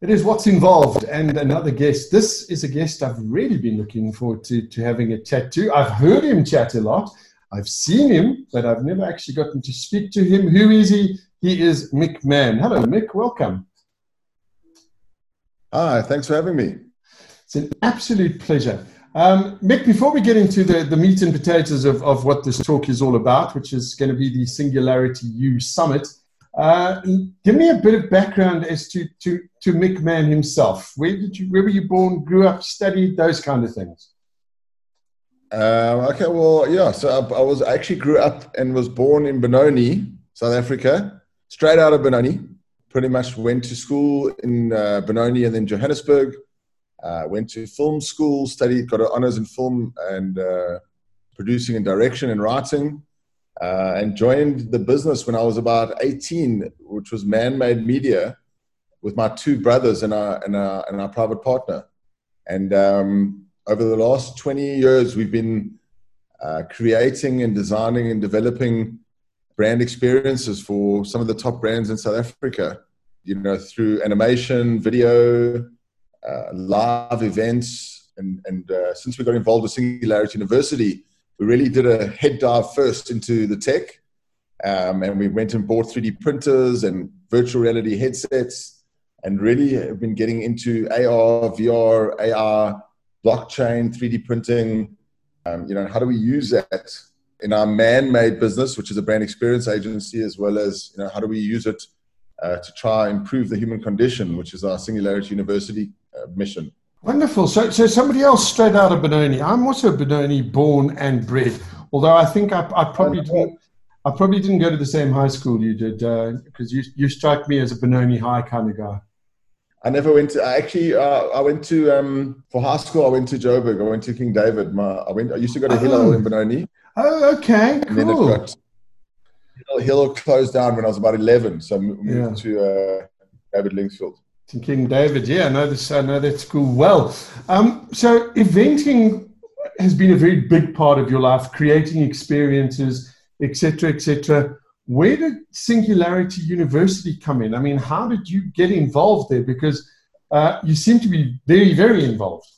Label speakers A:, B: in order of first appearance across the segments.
A: It is what's involved, and another guest. This is a guest I've really been looking forward to, to having a chat to. I've heard him chat a lot. I've seen him, but I've never actually gotten to speak to him. Who is he? He is Mick Mann. Hello, Mick. Welcome.
B: Hi, thanks for having me.
A: It's an absolute pleasure. Um, Mick, before we get into the, the meat and potatoes of, of what this talk is all about, which is going to be the Singularity U Summit, uh, give me a bit of background as to, to, to Mick Mann himself. Where did you, where were you born, grew up, studied, those kind of things?
B: Uh, okay, well, yeah. So I, I, was I actually grew up and was born in Benoni, South Africa, straight out of Benoni. Pretty much went to school in uh, Benoni and then Johannesburg. Uh, went to film school, studied, got honors in film and uh, producing and direction and writing uh, and joined the business when I was about 18, which was Man Made Media, with my two brothers and our and our, and our private partner. And um, over the last 20 years, we've been uh, creating and designing and developing brand experiences for some of the top brands in South Africa. You know, through animation, video, uh, live events, and and uh, since we got involved with Singularity University we really did a head dive first into the tech. Um, and we went and bought 3D printers and virtual reality headsets and really have been getting into AR, VR, AR, blockchain, 3D printing. Um, you know, how do we use that in our man-made business, which is a brand experience agency, as well as, you know, how do we use it uh, to try improve the human condition, which is our Singularity University uh, mission.
A: Wonderful. So, so somebody else straight out of Benoni. I'm also Benoni born and bred. Although I think I, I probably didn't. I probably didn't go to the same high school you did because uh, you you strike me as a Benoni High kind of guy.
B: I never went to. I actually, uh, I went to um, for high school. I went to Joburg. I went to King David. My, I went. I used to go to oh. Hillel in Benoni.
A: Oh, okay, cool. Then got
B: Hillel closed down when I was about eleven, so I moved yeah. to uh, David
A: King David, yeah, I know this. I know that school well. Um, so eventing has been a very big part of your life, creating experiences, etc., etc. Where did Singularity University come in? I mean, how did you get involved there? Because uh, you seem to be very, very involved.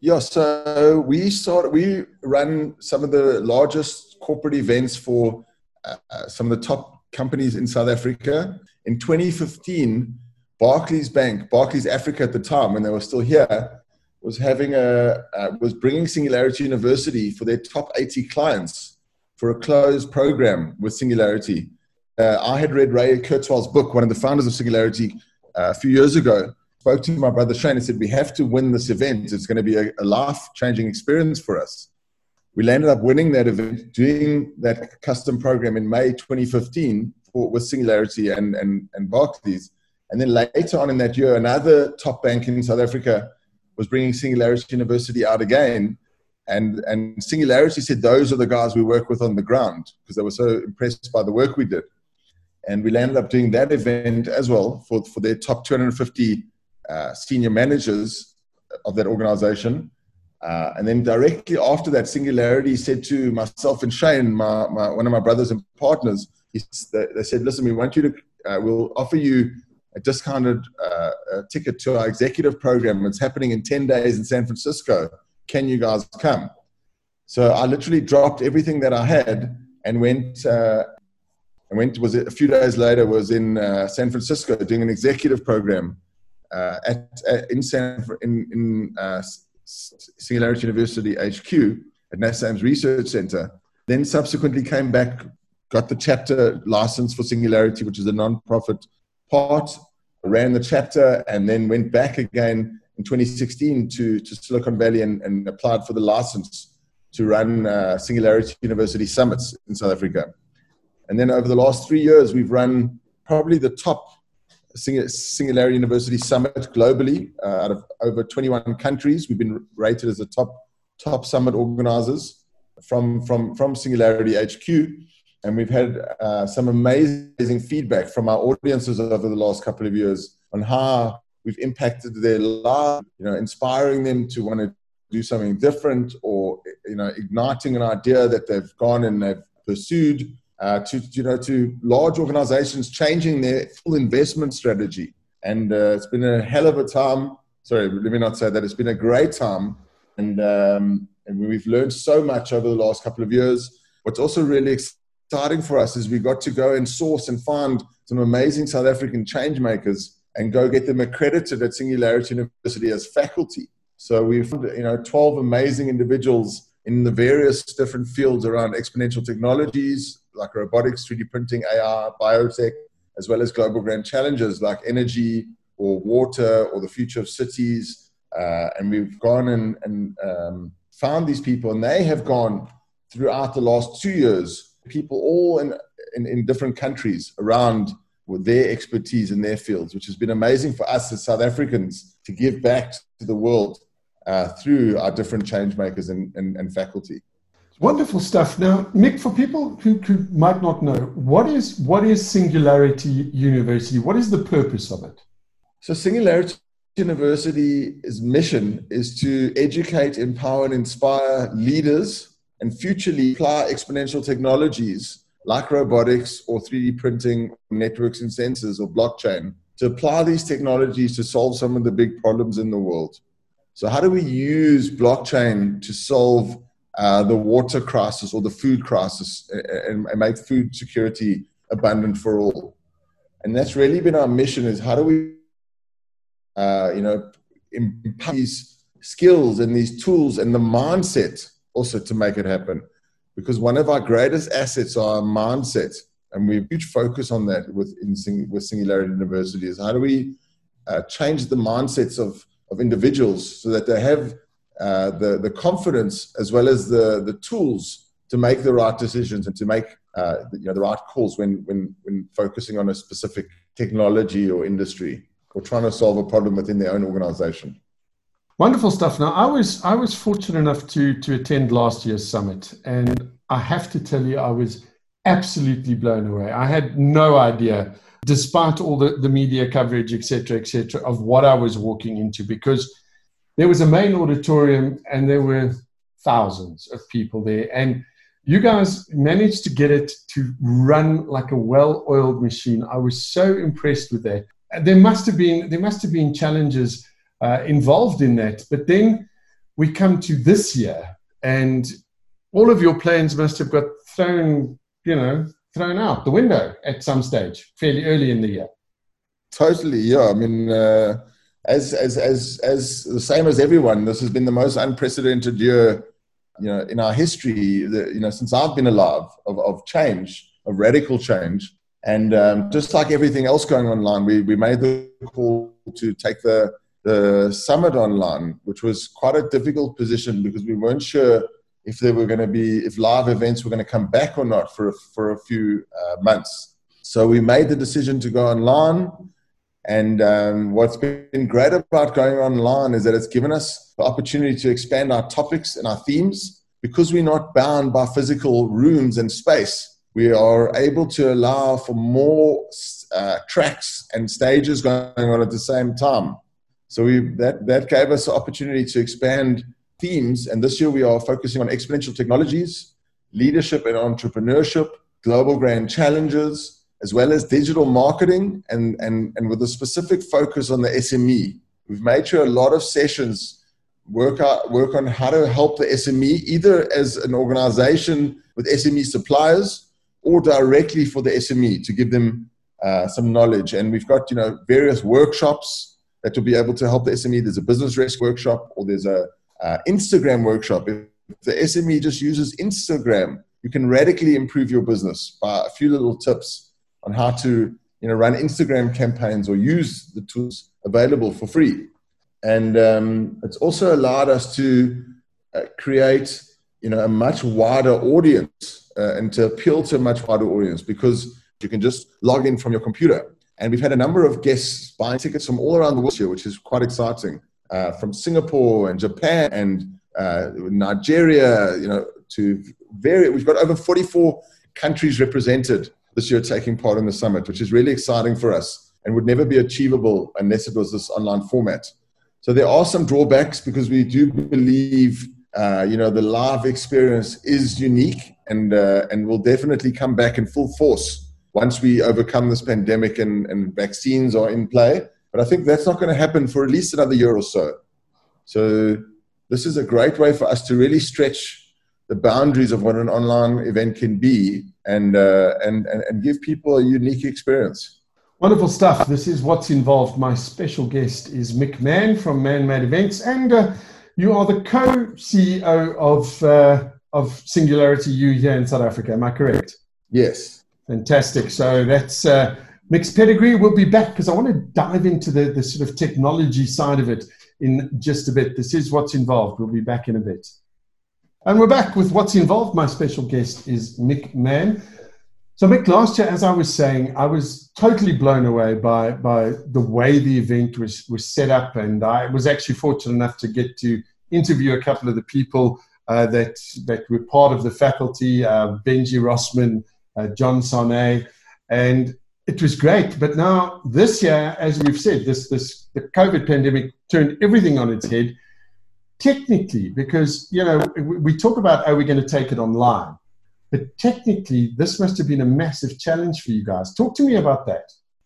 B: Yeah, so we started. We run some of the largest corporate events for uh some of the top companies in South Africa. In 2015 Barclays Bank, Barclays Africa at the time, when they were still here, was having a uh, was bringing Singularity University for their top 80 clients for a closed program with Singularity. Uh, I had read Ray Kurzweil's book, one of the founders of Singularity, uh, a few years ago. Spoke to my brother Shane and said, "We have to win this event. It's going to be a, a life-changing experience for us." We landed up winning that event, doing that custom program in May 2015 for, with Singularity and, and, and Barclays and then later on in that year, another top bank in South Africa was bringing Singularity University out again. And, and Singularity said, those are the guys we work with on the ground because they were so impressed by the work we did. And we landed up doing that event as well for, for their top 250 uh, senior managers of that organization. Uh, and then directly after that, Singularity said to myself and Shane, my, my, one of my brothers and partners, he, they said, listen, we want you to, uh, we'll offer you a discounted uh, a ticket to our executive program. It's happening in 10 days in San Francisco. Can you guys come? So I literally dropped everything that I had and went. Uh, and went was a few days later was in uh, San Francisco doing an executive program uh, at, at, in San in, in uh, Singularity University HQ at NASA Ames Research Center. Then subsequently came back, got the chapter license for Singularity, which is a non-profit part, ran the chapter, and then went back again in 2016 to, to Silicon Valley and, and applied for the license to run uh, Singularity University summits in South Africa. And then over the last three years, we've run probably the top Singularity University summit globally uh, out of over 21 countries. We've been rated as the top top summit organizers from from from Singularity HQ and we've had uh, some amazing feedback from our audiences over the last couple of years on how we've impacted their lives, you know, inspiring them to want to do something different or, you know, igniting an idea that they've gone and they've pursued uh, to, you know, to large organizations changing their full investment strategy And uh, it's been a hell of a time. Sorry, let me not say that. It's been a great time. And, um, and we've learned so much over the last couple of years. What's also really exciting for us is we got to go and source and find some amazing South African change makers and go get them accredited at Singularity University as faculty. So we've found you know 12 amazing individuals in the various different fields around exponential technologies like robotics, 3D printing, AI, biotech, as well as global grand challenges like energy or water or the future of cities. Uh, and we've gone and, and um, found these people, and they have gone throughout the last two years, people all in, in, in different countries around with their expertise in their fields, which has been amazing for us as South Africans to give back to the world uh, through our different change makers and, and, and, faculty.
A: Wonderful stuff. Now, Mick, for people who, who might not know, what is what is Singularity University? What is the purpose of it?
B: So, Singularity University's mission is to educate, empower, and inspire leaders and futurely apply exponential technologies like robotics or 3D printing, networks and sensors, or blockchain to apply these technologies to solve some of the big problems in the world. So, how do we use blockchain to solve uh, the water crisis or the food crisis and, and, make food security abundant for all? And that's really been our mission: is how do we, uh, you know, impart these skills and these tools and the mindset also to make it happen. Because one of our greatest assets are our mindset, and we have huge focus on that with in, with Singularity University. Is how do we uh, change the mindsets of of individuals so that they have uh, the, the confidence as well as the, the tools to make the right decisions and to make uh, you know, the right calls when, when, when focusing on a specific technology or industry or trying to solve a problem within their own organization.
A: Wonderful stuff. Now, I was I was fortunate enough to to attend last year's summit, and I have to tell you, I was absolutely blown away. I had no idea despite all the, the media coverage, etc., etc., of what I was walking into, because there was a main auditorium and there were thousands of people there. And you guys managed to get it to run like a well-oiled machine. I was so impressed with that. There must have been there must have been challenges uh, involved in that, but then we come to this year, and all of your plans must have got thrown, you know, thrown out the window at some stage, fairly early in the year.
B: Totally, yeah. I mean, uh, as as as as the same as everyone, this has been the most unprecedented year, you know, in our history. The, you know, since I've been alive, of of change, of radical change, and um, just like everything else going online, we we made the call to take the the summit online, which was quite a difficult position because we weren't sure if they were going to be if live events were going to come back or not for a, for a few uh, months. So we made the decision to go online. And um, what's been great about going online is that it's given us the opportunity to expand our topics and our themes because we're not bound by physical rooms and space. We are able to allow for more uh, tracks and stages going on at the same time. So we, that, that gave us the opportunity to expand themes. And this year we are focusing on exponential technologies, leadership and entrepreneurship, global grand challenges, as well as digital marketing, and, and, and with a specific focus on the SME. We've made sure a lot of sessions work, out, work on how to help the SME, either as an organization with SME suppliers or directly for the SME to give them uh, some knowledge. And we've got you know various workshops that will be able to help the SME. There's a business risk workshop, or there's a uh, Instagram workshop. If the SME just uses Instagram, you can radically improve your business by a few little tips on how to you know, run Instagram campaigns or use the tools available for free. And um, it's also allowed us to uh, create you know, a much wider audience uh, and to appeal to a much wider audience because you can just log in from your computer. And we've had a number of guests buying tickets from all around the world here, which is quite exciting uh, from Singapore and Japan and uh, Nigeria, you know, to very, we've got over 44 countries represented this year taking part in the summit, which is really exciting for us and would never be achievable unless it was this online format. So there are some drawbacks because we do believe, uh, you know, the live experience is unique and uh, and will definitely come back in full force once we overcome this pandemic and, and vaccines are in play But I think that's not going to happen for at least another year or so. So this is a great way for us to really stretch the boundaries of what an online event can be and, uh, and, and, and give people a unique experience.
A: Wonderful stuff. This is what's involved. My special guest is Mick Mann from Man Made Events, and uh, you are the co-CEO of uh, of Singularity U here in South Africa. Am I correct?
B: Yes.
A: Fantastic. So that's uh, Mick's pedigree. We'll be back because I want to dive into the, the sort of technology side of it in just a bit. This is what's involved. We'll be back in a bit. And we're back with what's involved. My special guest is Mick Mann. So, Mick, last year, as I was saying, I was totally blown away by, by the way the event was, was set up. And I was actually fortunate enough to get to interview a couple of the people uh, that, that were part of the faculty uh, Benji Rosman, uh, John Sarnay. And it was great. But now, this year, as we've said, this, this, the COVID pandemic turned everything on its head. Technically, because you know we talk about are we going to take it online, but technically, this must have been a massive challenge for you guys. Talk to me about that.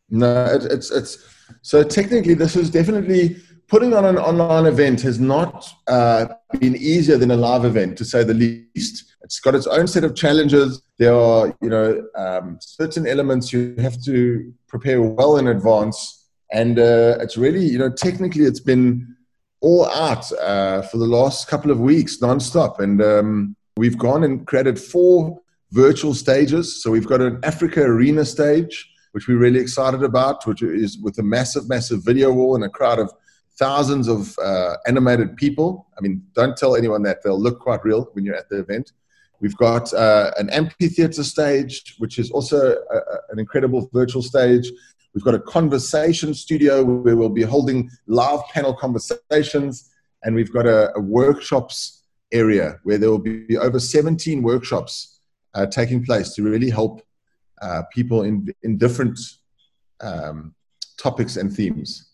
B: No, it, it's it's so technically this is definitely putting on an online event has not uh, been easier than a live event, to say the least. It's got its own set of challenges. There are, you know, um, certain elements you have to prepare well in advance, and uh, it's really, you know, technically it's been all out uh, for the last couple of weeks, nonstop, and um, We've gone and created four virtual stages. So we've got an Africa Arena stage, which we're really excited about, which is with a massive, massive video wall and a crowd of thousands of uh, animated people. I mean, don't tell anyone that they'll look quite real when you're at the event. We've got uh, an amphitheater stage, which is also a, an incredible virtual stage. We've got a conversation studio where we'll be holding live panel conversations, and we've got a, a workshops area where there will be over 17 workshops uh, taking place to really help uh, people in, in different um, topics and themes.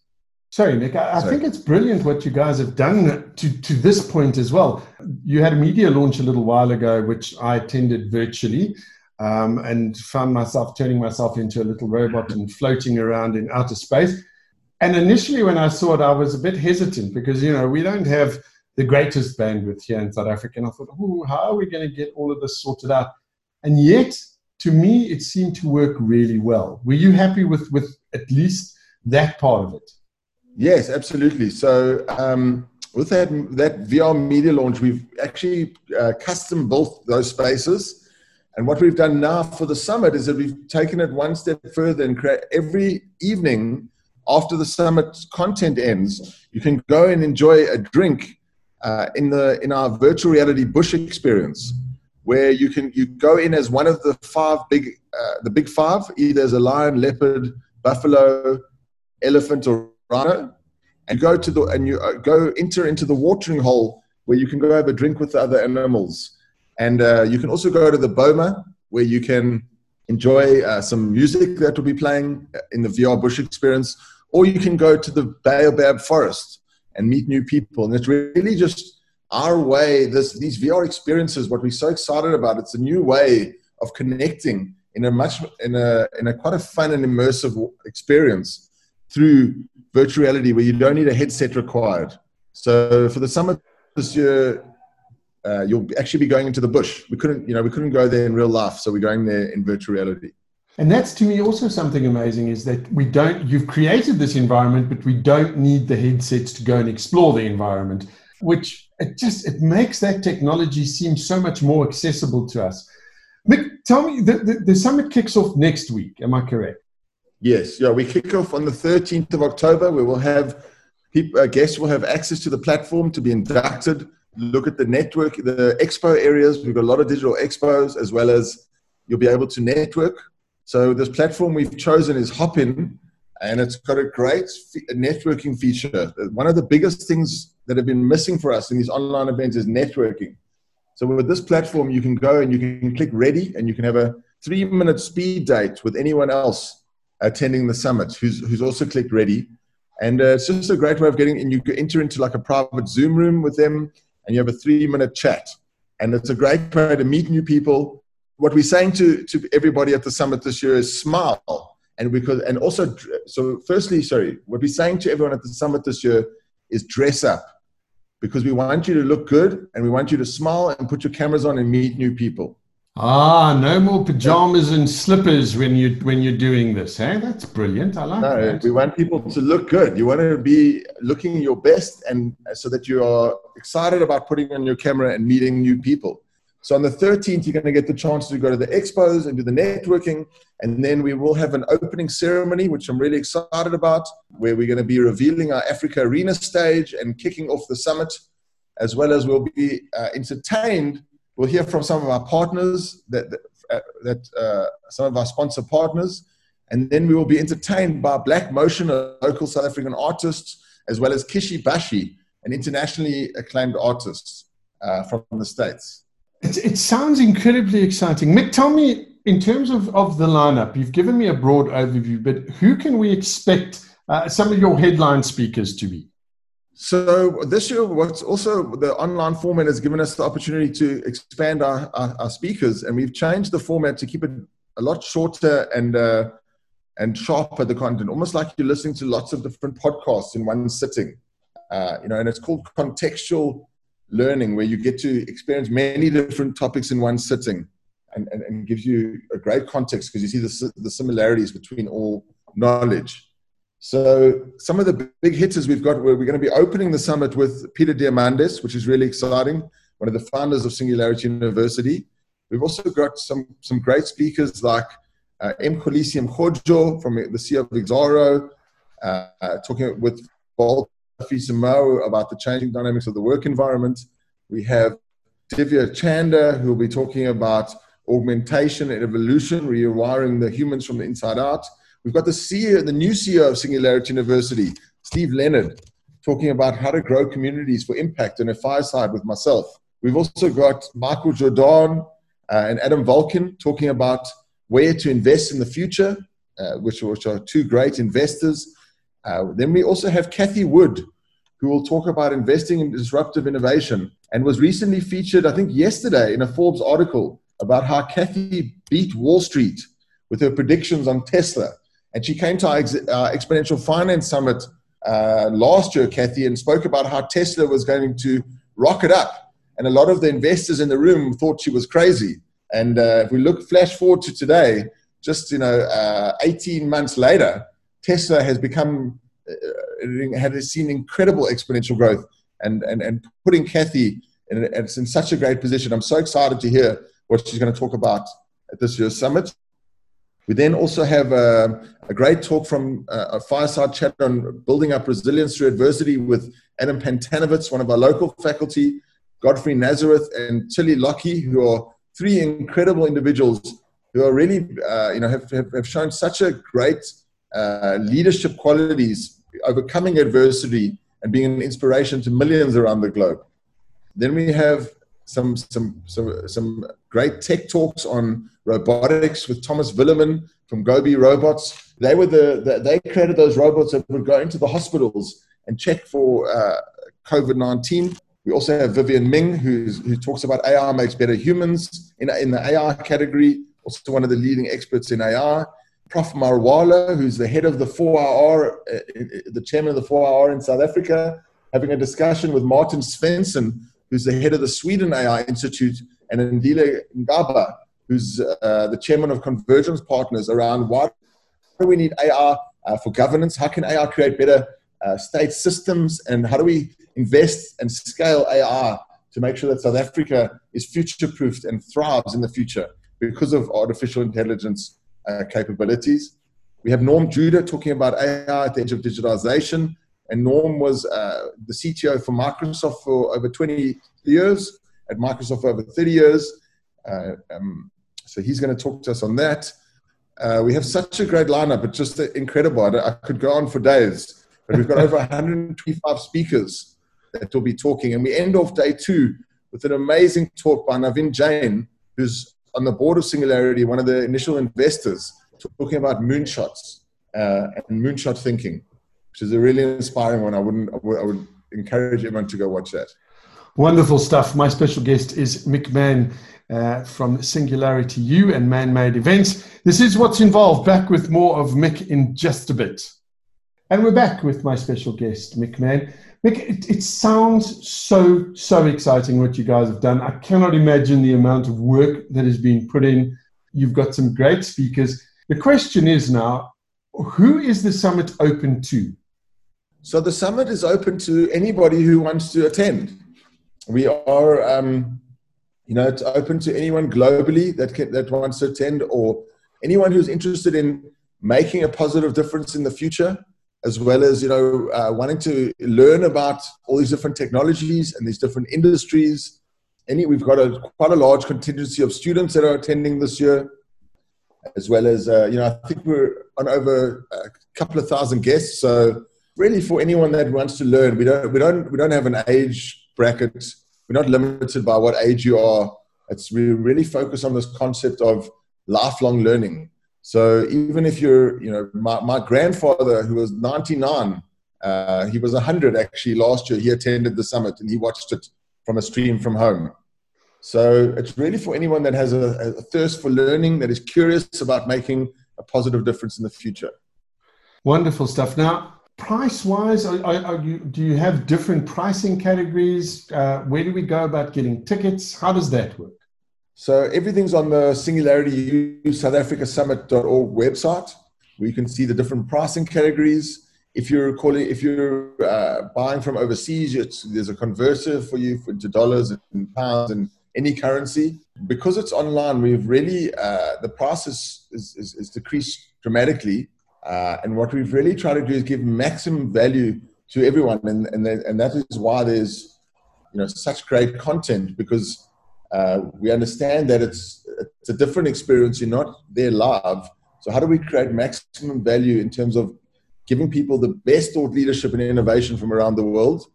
A: Sorry, Nick, I, I think it's brilliant what you guys have done to, to this point as well. You had a media launch a little while ago, which I attended virtually. Um, and found myself turning myself into a little robot and floating around in outer space. And initially, when I saw it, I was a bit hesitant because you know we don't have the greatest bandwidth here in South Africa. And I thought, oh, how are we going to get all of this sorted out? And yet, to me, it seemed to work really well. Were you happy with, with at least that part of it?
B: Yes, absolutely. So, um, with that, that VR media launch, we've actually uh, custom built those spaces. And what we've done now for the summit is that we've taken it one step further and create every evening after the summit content ends, you can go and enjoy a drink uh, in the in our virtual reality bush experience, where you can you go in as one of the five big uh, the big five, either as a lion, leopard, buffalo, elephant, or and go to the and you uh, go enter into the watering hole where you can go have a drink with the other animals, and uh, you can also go to the boma where you can enjoy uh, some music that will be playing in the VR bush experience, or you can go to the baobab forest and meet new people. And it's really just our way, this, these VR experiences, what we're so excited about, it's a new way of connecting in a much, in a, in a quite a fun and immersive experience through virtual reality where you don't need a headset required. So for the summit this year, uh, you'll actually be going into the bush. We couldn't, you know, we couldn't go there in real life, so we're going there in virtual reality.
A: And that's to me also something amazing is that we don't, you've created this environment, but we don't need the headsets to go and explore the environment, which it just, it makes that technology seem so much more accessible to us. Mick, tell me, the, the, the summit kicks off next week. Am I correct?
B: Yes. Yeah. We kick off on the 13th of October. We will have people, uh, guests will have access to the platform to be inducted, look at the network, the expo areas. We've got a lot of digital expos as well as you'll be able to network so this platform we've chosen is Hopin, and it's got a great networking feature. One of the biggest things that have been missing for us in these online events is networking. So with this platform, you can go and you can click ready, and you can have a three-minute speed date with anyone else attending the summit who's who's also clicked ready. And uh, it's just a great way of getting, and you enter into like a private Zoom room with them, and you have a three-minute chat. And it's a great way to meet new people, what we're saying to, to everybody at the summit this year is smile. and because and also so firstly sorry what we're saying to everyone at the summit this year is dress up because we want you to look good and we want you to smile and put your cameras on and meet new people
A: ah no more pajamas and slippers when you when you're doing this hey that's brilliant i like no, that
B: we want people to look good you want to be looking your best and so that you are excited about putting on your camera and meeting new people so on the 13th, you're going to get the chance to go to the expos and do the networking. And then we will have an opening ceremony, which I'm really excited about, where we're going to be revealing our Africa Arena stage and kicking off the summit, as well as we'll be uh, entertained. We'll hear from some of our partners, that, that, uh, that uh, some of our sponsor partners. And then we will be entertained by Black Motion, a local South African artist, as well as Kishi Bashi, an internationally acclaimed artist uh, from the States.
A: It, it sounds incredibly exciting. Mick, tell me, in terms of, of the lineup, you've given me a broad overview, but who can we expect uh, some of your headline speakers to be?
B: So this year, what's also the online format has given us the opportunity to expand our, our, our speakers, and we've changed the format to keep it a lot shorter and uh, and sharper the content, almost like you're listening to lots of different podcasts in one sitting. Uh, you know, and it's called contextual learning where you get to experience many different topics in one sitting and, and, and gives you a great context because you see the, the similarities between all knowledge. So some of the big hitters we've got, we're going to be opening the summit with Peter Diamandis, which is really exciting, one of the founders of Singularity University. We've also got some, some great speakers like uh, Mxolisi Mgojo from the CEO of Exxaro, uh, uh, talking with Bolt Samoa about the changing dynamics of the work environment. We have Divya Chander, who will be talking about augmentation and evolution, rewiring the humans from the inside out. We've got the CEO, the new CEO of Singularity University, Steve Leonard, talking about how to grow communities for impact in a fireside with myself. We've also got Michael Jordan uh, and Adam Vulcan talking about where to invest in the future, uh, which, which are two great investors. Uh, then we also have Cathie Wood, who will talk about investing in disruptive innovation and was recently featured, I think, yesterday in a Forbes article about how Cathie beat Wall Street with her predictions on Tesla. And she came to our, ex- our Exponential Finance Summit uh, last year, Cathie, and spoke about how Tesla was going to rocket up. And a lot of the investors in the room thought she was crazy. And uh, if we look flash forward to today, just you know, uh, 18 months later, Tesla has become uh, has seen incredible exponential growth, and and and putting Cathie in, in such a great position. I'm so excited to hear what she's going to talk about at this year's summit. We then also have a, a great talk from uh, a fireside chat on building up resilience through adversity with Adam Pantanowitz, one of our local faculty, Godfrey Nazareth, and Tilly Lockey, who are three incredible individuals who are really, uh, you know, have, have, have shown such a great uh, leadership qualities, overcoming adversity, and being an inspiration to millions around the globe. Then we have some some some, some great tech talks on robotics with Thomas Williman from Gobi Robots. They were the, the they created those robots that would go into the hospitals and check for uh, COVID nineteen. We also have Vivienne Ming, who talks about AI makes better humans in, in the AI category, also one of the leading experts in AI. Prof. Marwala, who's the head of the 4IR, uh, the chairman of the 4IR in South Africa, having a discussion with Martin Svensson, who's the head of the Sweden AI Institute, and Andile Ngcaba, who's uh, the chairman of Convergence Partners, around why do we need AI uh, for governance? How can AI create better uh, state systems? And how do we invest and scale AI to make sure that South Africa is future proofed and thrives in the future because of artificial intelligence uh, capabilities. We have Norm Judah talking about AI at the edge of digitalization. And Norm was uh, the CTO for Microsoft for over 20 years, at Microsoft for over 30 years. Uh, um, so he's going to talk to us on that. Uh, we have such a great lineup. It's just incredible. I, I could go on for days, but we've got over 125 speakers that will be talking. And we end off day two with an amazing talk by Naveen Jain, who's on the board of Singularity, one of the initial investors, talking about moonshots uh, and moonshot thinking, which is a really inspiring one. I wouldn't, I would, I would encourage everyone to go watch that.
A: Wonderful stuff. My special guest is Mick Mann. Uh, from Singularity U and Man Made Events. This is what's involved. Back with more of Mick in just a bit. And we're back with my special guest, Mick Mann. Mick, it, it, sounds so, so exciting what you guys have done. I cannot imagine the amount of work that has been put in. You've got some great speakers. The question is now who is the summit open to?
B: So the summit is open to anybody who wants to attend. We are, um, you know, it's open to anyone globally that can, that wants to attend, or anyone who's interested in making a positive difference in the future, as well as you know, uh, wanting to learn about all these different technologies and these different industries. Any, we've got a quite a large contingency of students that are attending this year, as well as uh, you know, I think we're on over a couple of thousand guests. So really for anyone that wants to learn. We don't we don't we don't have an age bracket. We're not limited by what age you are. It's we really focus on this concept of lifelong learning. So even if you're, you know, my, my grandfather who was 99, uh, he was 100 actually last year. He attended the summit and he watched it from a stream from home. So it's really for anyone that has a, a thirst for learning, that is curious about making a positive difference in the future.
A: Wonderful stuff. Now, price wise are, are, you, do you have different pricing categories? Uh, where do we go about getting tickets? How does that work?
B: So everything's on the singularity south africa summit.org website you can see the different pricing categories. If you're calling if you're uh, buying from overseas there's a converter for you for, into dollars and pounds and any currency. Because it's online we've really uh, the price is, is, is decreased dramatically uh, and what we've really tried to do is give maximum value to everyone, and and, and that is why there's you know such great content because uh, we understand that it's it's a different experience. You're not there live, so how do we create maximum value in terms of giving people the best thought leadership and innovation from around the world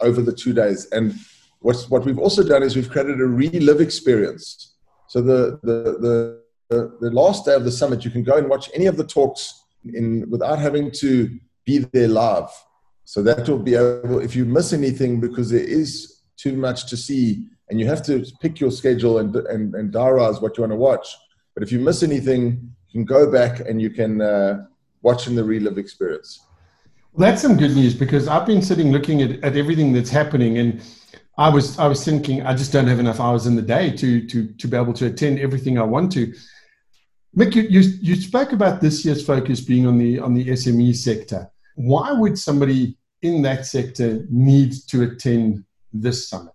B: over the two days? And what's what we've also done is we've created a relive experience. So the the the the, the last day of the summit, you can go and watch any of the talks in without having to be there live. So that will be able, if you miss anything because there is too much to see and you have to pick your schedule and, and, and diarize what you want to watch. But if you miss anything, you can go back and you can uh, watch in the relive experience.
A: Well, that's some good news because I've been sitting looking at, at everything that's happening and I was I was thinking I just don't have enough hours in the day to to to be able to attend everything I want to. Mick, you, you, you spoke about this year's focus being on the on the SME sector. Why would somebody in that sector need to attend this summit?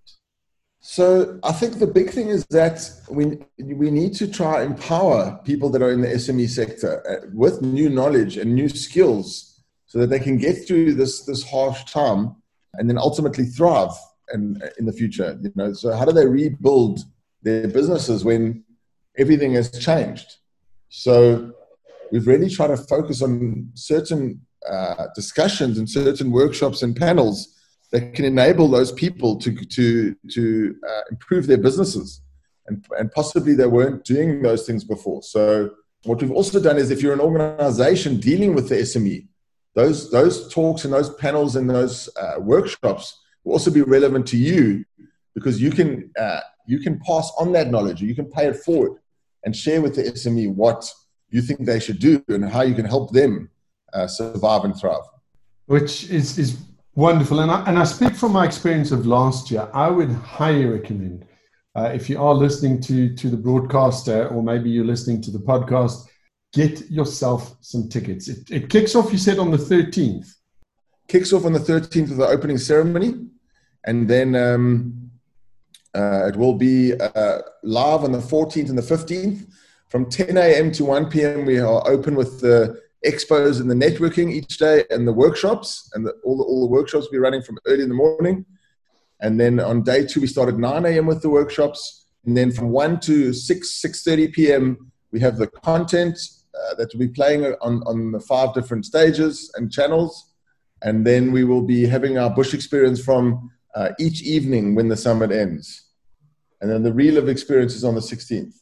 B: So I think the big thing is that we we need to try empower people that are in the SME sector uh, with new knowledge and new skills, so that they can get through this this harsh time and then ultimately thrive and in the future. You know, so how do they rebuild their businesses when everything has changed? So we've really tried to focus on certain uh, discussions and certain workshops and panels that can enable those people to, to, to uh, improve their businesses. And, and possibly they weren't doing those things before. So what we've also done is if you're an organization dealing with the SME, those, those talks and those panels and those uh, workshops will also be relevant to you because you can, uh, you can pass on that knowledge you can pay it forward and share with the SME what you think they should do and how you can help them uh, survive and thrive.
A: Which is, is wonderful. And I, and I speak from my experience of last year. I would highly recommend, uh, if you are listening to, to the broadcaster or maybe you're listening to the podcast, get yourself some tickets. It, it kicks off, you said, on the 13th.
B: Kicks off on the 13th of the opening ceremony. And then um, uh, it will be uh, live on the 14th and the 15th. From 10 a.m. to 1 p.m., we are open with the expos and the networking each day and the workshops. And the, all, the, all the workshops will be running from early in the morning. And then on day two, we start at 9 a.m. with the workshops. And then from 1 to 6, 6.30 p.m., we have the content uh, that will be playing on, on the five different stages and channels. And then we will be having our bush experience from uh, each evening when the summit ends. And then the relive experience is on the 16th.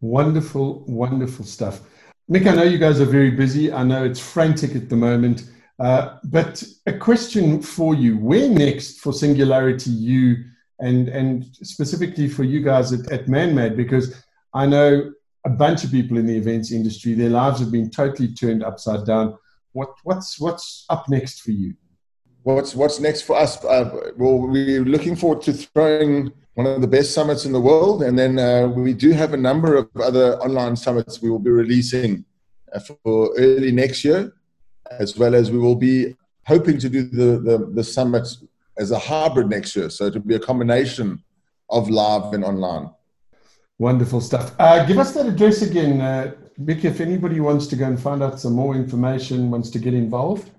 A: Wonderful, wonderful stuff. Nick, I know you guys are very busy. I know it's frantic at the moment. Uh, but a question for you Where next for Singularity U and and specifically for you guys at, at ManMade because I know a bunch of people in the events industry, their lives have been totally turned upside down. What what's what's up next for you?
B: What's what's next for us? Uh, well, we're looking forward to throwing one of the best summits in the world, and then uh, we do have a number of other online summits we will be releasing uh, for early next year, as well as we will be hoping to do the, the, the summit as a hybrid next year. So it'll be a combination of live and online.
A: Wonderful stuff. Uh, give us that address again, uh, Mick, if anybody wants to go and find out some more information, wants to get involved.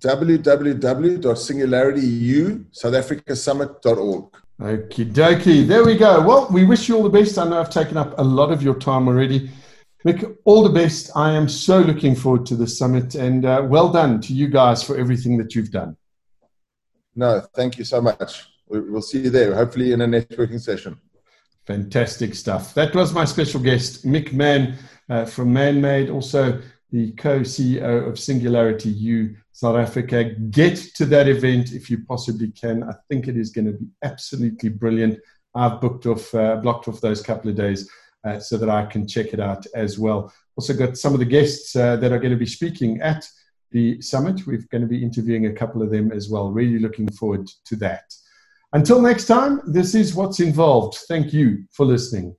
B: www.singularityusouthafricaSummit.org.
A: Okie dokie. There we go. Well, we wish you all the best. I know I've taken up a lot of your time already. Mick, all the best. I am so looking forward to the summit and uh, well done to you guys for everything that you've done.
B: No, thank you so much. We'll see you there, hopefully in a networking session.
A: Fantastic stuff. That was my special guest, Mick Mann uh, from ManMade, also the co CEO of Singularity U South Africa. Get to that event if you possibly can. I think it is going to be absolutely brilliant. I've booked off, uh, blocked off those couple of days uh, so that I can check it out as well. Also, got some of the guests uh, that are going to be speaking at the summit. We're going to be interviewing a couple of them as well. Really looking forward to that. Until next time, this is what's involved. Thank you for listening.